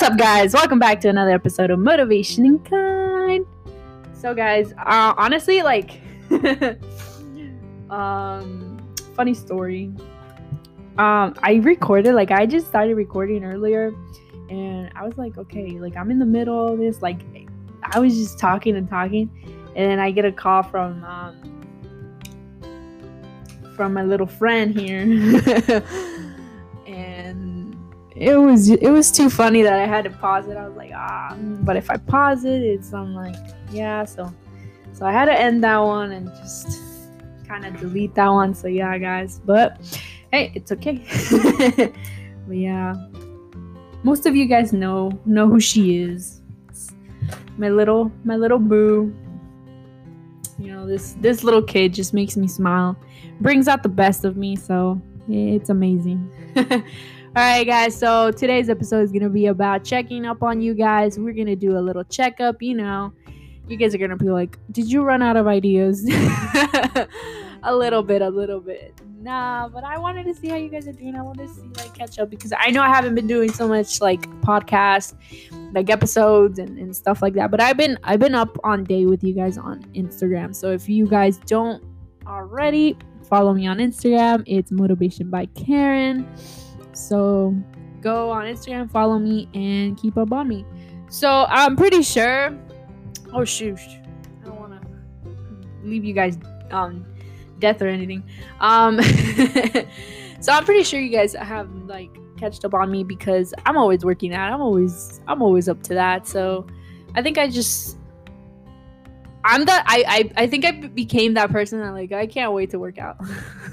What's up, guys? Welcome back to another episode of Motivation in Kind. So, guys, uh, honestly, like, um, funny story. Um, I recorded, like, I just started recording earlier, and I was like, okay, like, I'm in the middle of this. Like, I was just talking and talking, and then I get a call from, um, from my little friend here. it was it was too funny that I had to pause it. I was like, ah, but if I pause it, it's I'm like, yeah, so so I had to end that one and just kind of delete that one. So yeah, guys, but hey, it's okay. but yeah, most of you guys know know who she is. It's my little my little boo. You know this this little kid just makes me smile, brings out the best of me. So it's amazing. All right, guys. So today's episode is going to be about checking up on you guys. We're going to do a little checkup. You know, you guys are going to be like, did you run out of ideas? a little bit, a little bit. Nah, but I wanted to see how you guys are doing. I wanted to see, like, catch up because I know I haven't been doing so much, like, podcast, like, episodes and, and stuff like that. But I've been, I've been up on day with you guys on Instagram. So if you guys don't already, follow me on Instagram. It's Motivation by Karen. So go on Instagram, follow me, and keep up on me. So I'm pretty sure. Oh shoot! I don't want to leave you guys um death or anything. Um, so I'm pretty sure you guys have like catched up on me because I'm always working out. I'm always I'm always up to that. So I think I just I'm that I, I I think I became that person that like I can't wait to work out.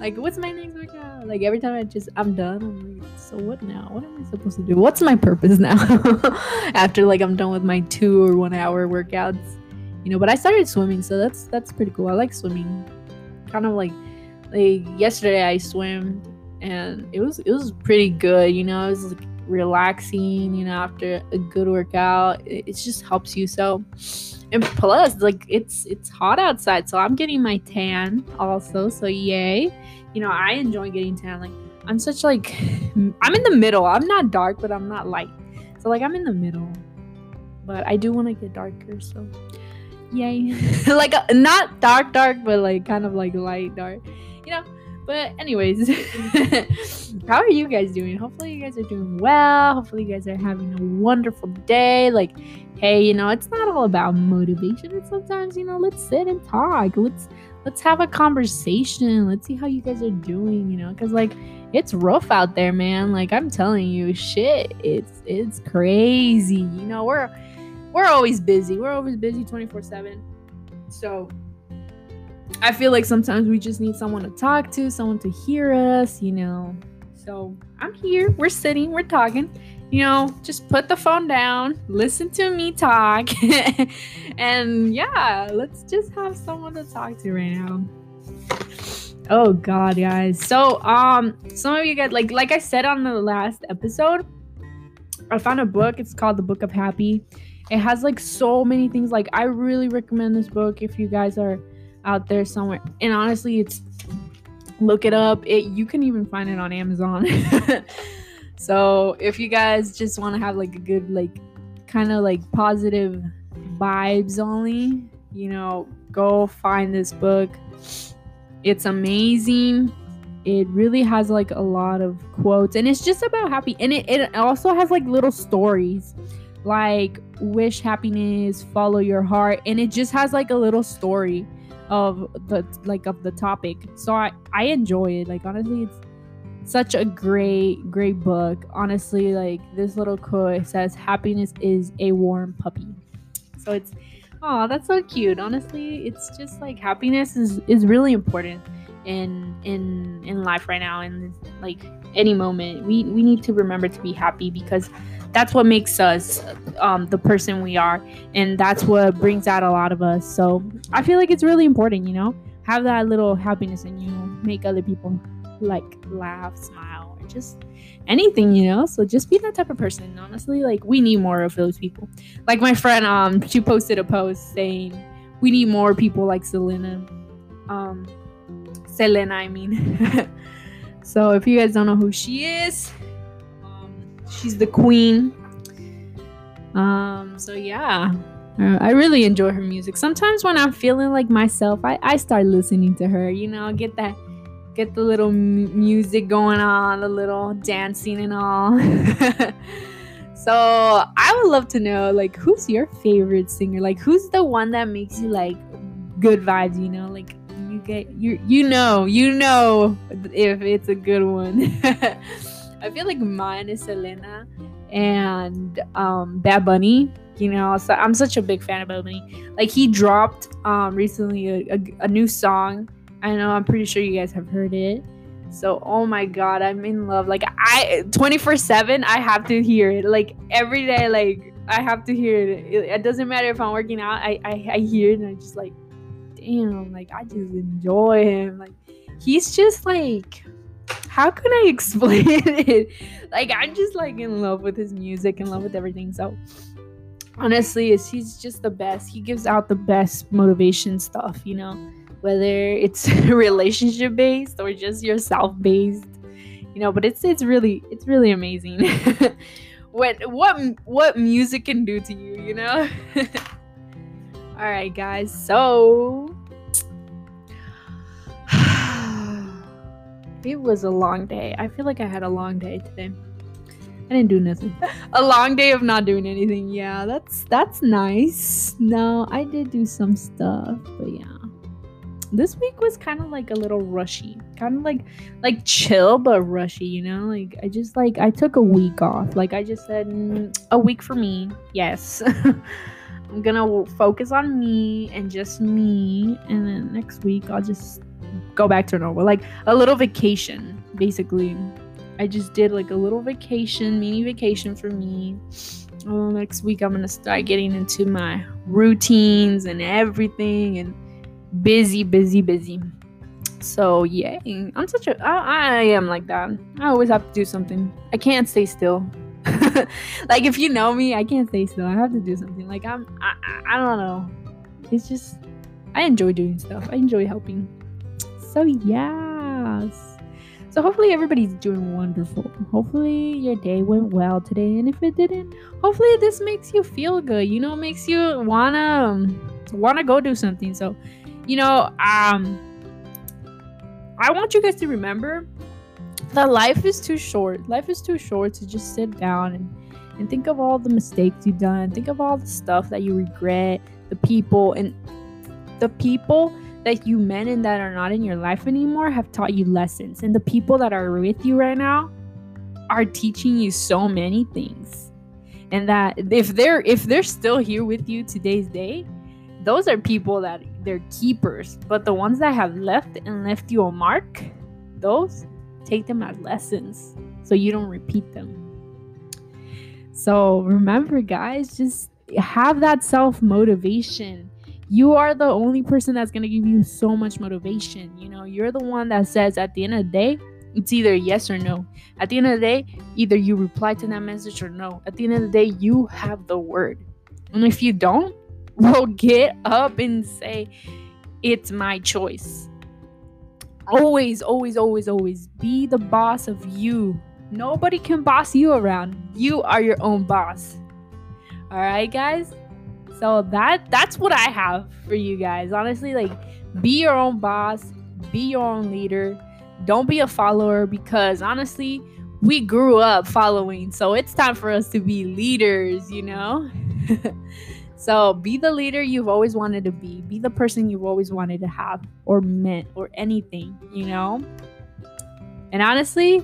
like what's my next workout? Like every time I just I'm done. I'm like, so what now? What am I supposed to do? What's my purpose now? After like I'm done with my two or one hour workouts. You know, but I started swimming, so that's that's pretty cool. I like swimming. Kind of like like yesterday I swam and it was it was pretty good, you know, it was like relaxing, you know, after a good workout. It, it just helps you so and plus like it's it's hot outside so i'm getting my tan also so yay. You know i enjoy getting tan like i'm such like i'm in the middle. I'm not dark but i'm not light. So like i'm in the middle. But i do want to get darker so yay. Like uh, not dark dark but like kind of like light dark. You know but anyways, how are you guys doing? Hopefully you guys are doing well. Hopefully you guys are having a wonderful day. Like, hey, you know, it's not all about motivation. Sometimes, you know, let's sit and talk. Let's let's have a conversation. Let's see how you guys are doing, you know, cuz like it's rough out there, man. Like I'm telling you, shit, it's it's crazy. You know, we're we're always busy. We're always busy 24/7. So, I feel like sometimes we just need someone to talk to, someone to hear us, you know. So I'm here, we're sitting, we're talking. You know, just put the phone down, listen to me talk, and yeah, let's just have someone to talk to right now. Oh god, guys. So, um, some of you guys like like I said on the last episode, I found a book. It's called The Book of Happy. It has like so many things. Like I really recommend this book if you guys are out there somewhere. And honestly, it's look it up. It you can even find it on Amazon. so if you guys just want to have like a good like kind of like positive vibes only, you know, go find this book. It's amazing. It really has like a lot of quotes and it's just about happy and it, it also has like little stories like wish happiness, follow your heart, and it just has like a little story of the like of the topic. So I I enjoy it. Like honestly, it's such a great great book. Honestly, like this little quote says, "Happiness is a warm puppy." So it's oh, that's so cute. Honestly, it's just like happiness is is really important in in in life right now and like any moment we we need to remember to be happy because that's what makes us um, the person we are and that's what brings out a lot of us. So i feel like it's really important you know? Have that little happiness in you make other people like laugh smile or just anything you know? So just be that type of person. Honestly like we need more of those people. Like my friend um she posted a post saying we need more people like selena. Um selena i mean. So if you guys don't know who she is she's the queen Um, so yeah, uh, I really enjoy her music. Sometimes when I'm feeling like myself, I, I start listening to her. You know, get that, get the little m- music going on, the little dancing and all. so I would love to know, like, who's your favorite singer? Like, who's the one that makes you like good vibes? You know, like you get you you know you know if it's a good one. I feel like mine is Selena and um, Bad Bunny. You know, so I'm such a big fan of Bad Bunny. Like he dropped um, recently a, a, a new song. I know I'm pretty sure you guys have heard it. So oh my god, I'm in love. Like I 24/7 I have to hear it. Like every day like I have to hear it. It, it doesn't matter if I'm working out. I, I I hear it and I'm just like damn, like I just enjoy him. Like he's just like how can I explain it? Like I'm just like in love with his music, in love with everything. So honestly, is he's just the best. He gives out the best motivation stuff, you know, whether it's relationship based or just yourself based, you know. But it's it's really it's really amazing. what what what music can do to you, you know. All right, guys. So it was a long day. I feel like I had a long day today. I didn't do nothing. a long day of not doing anything. Yeah, that's that's nice. No, I did do some stuff, but yeah. This week was kind of like a little rushy. Kind of like like chill but rushy, you know? Like I just like I took a week off. Like I just said mm, a week for me. Yes. I'm gonna focus on me and just me, and then next week I'll just go back to normal. Like a little vacation, basically. I just did like a little vacation, mini vacation for me. Well, next week I'm gonna start getting into my routines and everything and busy, busy, busy. So yeah, I'm such a I, I am like that. I always have to do something. I can't stay still. like if you know me, I can't stay still. I have to do something. Like I'm I, I don't know. It's just I enjoy doing stuff. I enjoy helping. So yes. So hopefully everybody's doing wonderful. Hopefully your day went well today. And if it didn't, hopefully this makes you feel good. You know, makes you wanna wanna go do something. So, you know, um I want you guys to remember that life is too short. Life is too short to just sit down and, and think of all the mistakes you've done. Think of all the stuff that you regret, the people and the people that you men and that are not in your life anymore have taught you lessons. And the people that are with you right now are teaching you so many things. And that if they're if they're still here with you today's day, those are people that they're keepers. But the ones that have left and left you a mark, those take them as lessons so you don't repeat them. So remember, guys, just have that self motivation you are the only person that's going to give you so much motivation. You know, you're the one that says at the end of the day, it's either yes or no. At the end of the day, either you reply to that message or no. At the end of the day, you have the word. And if you don't, well, get up and say, it's my choice. Always, always, always, always be the boss of you. Nobody can boss you around. You are your own boss. All right, guys? So that that's what I have for you guys. Honestly, like be your own boss, be your own leader. Don't be a follower because honestly, we grew up following. So it's time for us to be leaders, you know? so be the leader you've always wanted to be. Be the person you've always wanted to have or meant or anything, you know? And honestly,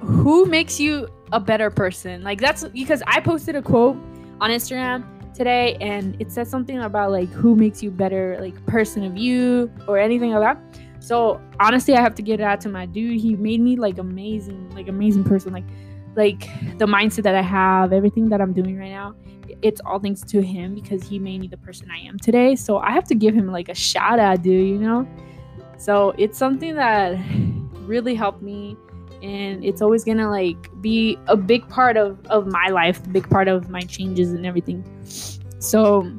who makes you a better person? Like that's because I posted a quote on Instagram today and it says something about like who makes you better like person of you or anything like that. So honestly i have to get it out to my dude. He made me like amazing like amazing person. Like like the mindset that i have everything that i'm doing right now it's all thanks to him because he made me the person i am today. So i have to give him like a shout out dude you know? So it's something that really helped me and it's always gonna like be a big part of of my life big part of my changes and everything. So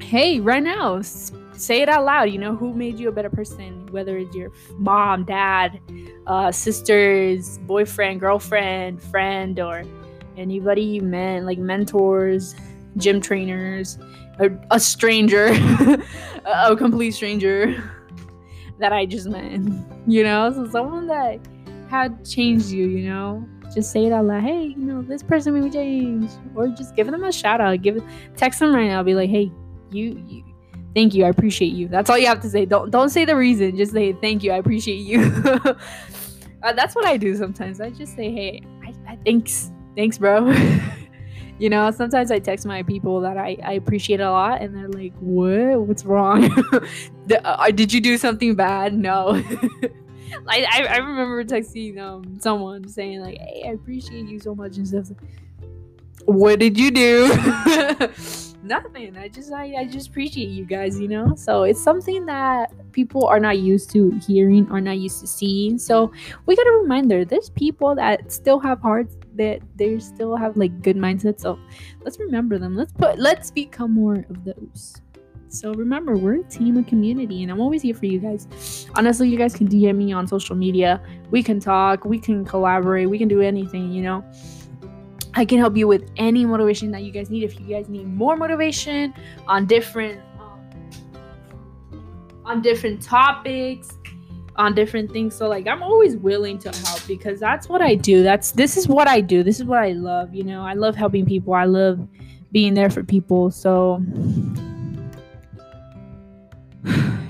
hey right now say it out loud you know who made you a better person? Whether it's your mom dad uh, sisters boyfriend girlfriend friend or anybody you met, like mentors, gym trainers, a, a stranger, a complete stranger that I just met, you know, so someone that had changed you, you know, just say it out loud. Hey, you know, this person made me change, or just give them a shout out. Give text them right now. Be like, hey, you, you thank you, I appreciate you. That's all you have to say. Don't don't say the reason. Just say thank you, I appreciate you. uh, that's what I do sometimes. I just say, hey, I, I thanks, thanks, bro. you know, sometimes I text my people that I, I appreciate a lot, and they're like, what? What's wrong? Uh, did you do something bad? No. I, I, I remember texting um someone saying like, "Hey, I appreciate you so much," and stuff. What did you do? Nothing. I just I, I just appreciate you guys, you know? So it's something that people are not used to hearing, are not used to seeing. So we got a reminder there's people that still have hearts that they still have like good mindsets. So let's remember them. Let's put let's become more of those. So remember, we're a team, a community, and I'm always here for you guys. Honestly, you guys can DM me on social media. We can talk, we can collaborate, we can do anything, you know. I can help you with any motivation that you guys need. If you guys need more motivation on different um, on different topics, on different things. So like I'm always willing to help because that's what I do. That's this is what I do. This is what I love, you know. I love helping people. I love being there for people. So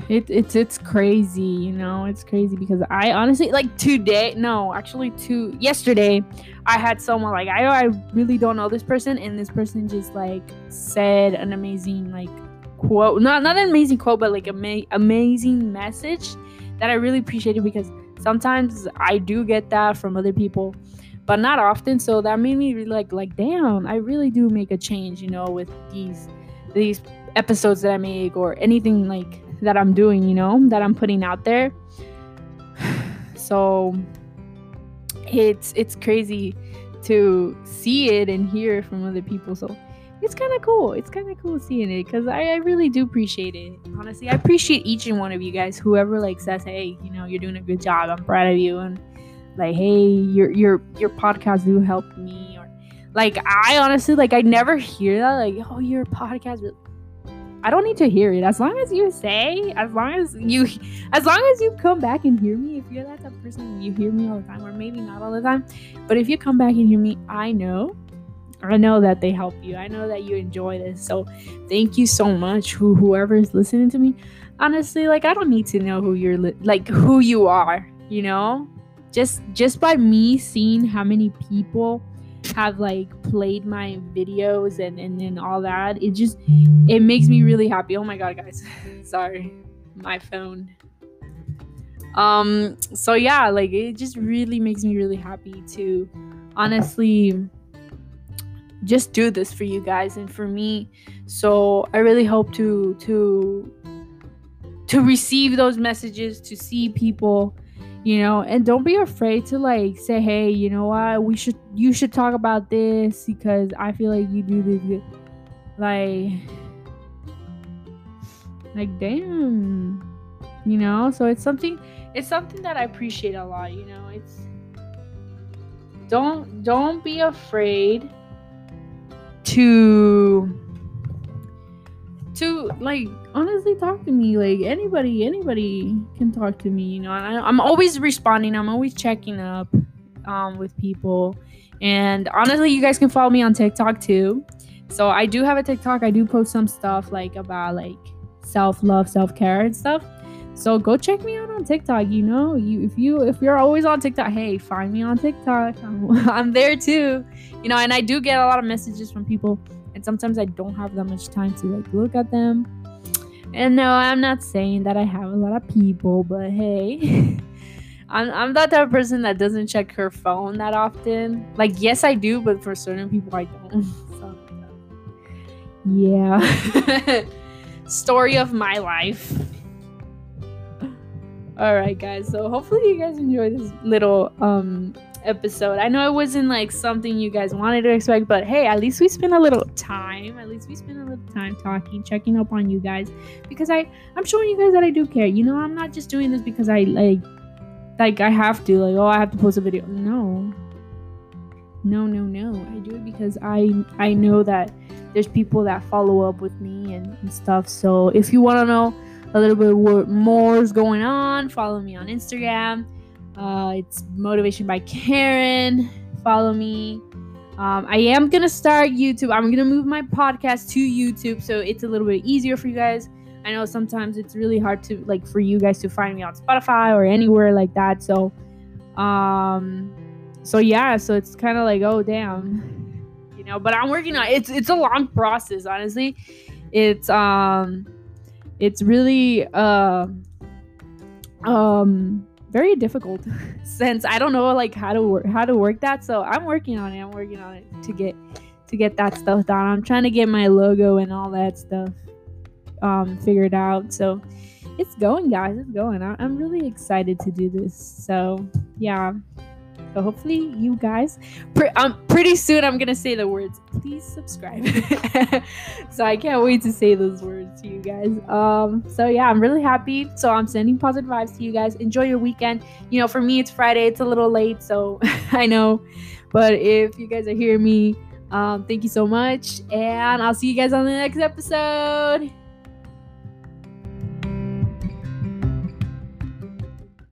it, it's it's crazy you know? It's crazy because i honestly like today no actually two yesterday i had someone like i i really don't know this person and this person just like said an amazing like quote not not an amazing quote but like a ama- amazing message that i really appreciated because sometimes i do get that from other people but not often so that made me really like like damn i really do make a change you know with these these episodes that i make or anything like that I'm doing, you know, that I'm putting out there. So it's it's crazy to see it and hear it from other people. So it's kind of cool. It's kind of cool seeing it because I, I really do appreciate it. Honestly, I appreciate each and one of you guys. Whoever like says, "Hey, you know, you're doing a good job. I'm proud of you," and like, "Hey, your your your podcast do help me," or like I honestly like I never hear that like, "Oh, your podcast." I don't need to hear it. As long as you say, as long as you, as long as you come back and hear me. If you're that type of person, you hear me all the time, or maybe not all the time, but if you come back and hear me, I know, I know that they help you. I know that you enjoy this. So, thank you so much, who whoever is listening to me. Honestly, like I don't need to know who you're li- like who you are. You know, just just by me seeing how many people have like played my videos and and, and all that it just it makes me really happy. Oh my god guys. Sorry. My phone. Um so yeah like it just really makes me really happy to honestly just do this for you guys and for me. So i really hope to to to receive those messages to see people you know and don't be afraid to like say hey you know what? We should you should talk about this because i feel like you do this good. like like damn you know? So it's something it's something that i appreciate a lot you know? It's don't don't be afraid to to like honestly talk to me like anybody anybody can talk to me you know I, am always responding i'm always checking up um, with people. And honestly you guys can follow me on tiktok too. So i do have a tiktok i do post some stuff like about like self-love self-care and stuff. So go check me out on tiktok you know you if you if you're always on tiktok hey find me on tiktok i'm, I'm there too. You know and i do get a lot of messages from people and sometimes I don't have that much time to like look at them. And no, I'm not saying that I have a lot of people, but hey, I'm, I'm that person that doesn't check her phone that often. Like, yes, I do, but for certain people, I don't. so, yeah. Story of my life. All right, guys. So hopefully you guys enjoy this little um episode. I know it wasn't like something you guys wanted to expect, but hey, at least we spent a little time. At least we spent a little time talking, checking up on you guys because I I'm showing you guys that I do care. You know, I'm not just doing this because I like like I have to like oh I have to post a video. No. no, no, no. I do it because I I know that there's people that follow up with me and, and stuff. So if you want to know a little bit what more is going on, follow me on Instagram. Uh, it's motivation by Karen. Follow me. Um, I am gonna start YouTube. I'm gonna move my podcast to YouTube, so it's a little bit easier for you guys. I know sometimes it's really hard to like for you guys to find me on Spotify or anywhere like that. So, um, so yeah, so it's kind of like, oh damn, you know. But I'm working on it's it's a long process, honestly. It's um, it's really uh, um very difficult since I don't know like how to work how to work that. So I'm working on it. I'm working on it to get to get that stuff done. I'm trying to get my logo and all that stuff um figured out. So it's going, guys. It's going. I- I'm really excited to do this. So yeah. So hopefully you guys, pre- um, pretty soon I'm gonna say the words. Please subscribe. so I can't wait to say those words to you guys. Um, so yeah, I'm really happy. So I'm sending positive vibes to you guys. Enjoy your weekend. You know, for me it's Friday. It's a little late, so I know. But if you guys are hearing me, um, thank you so much, and I'll see you guys on the next episode.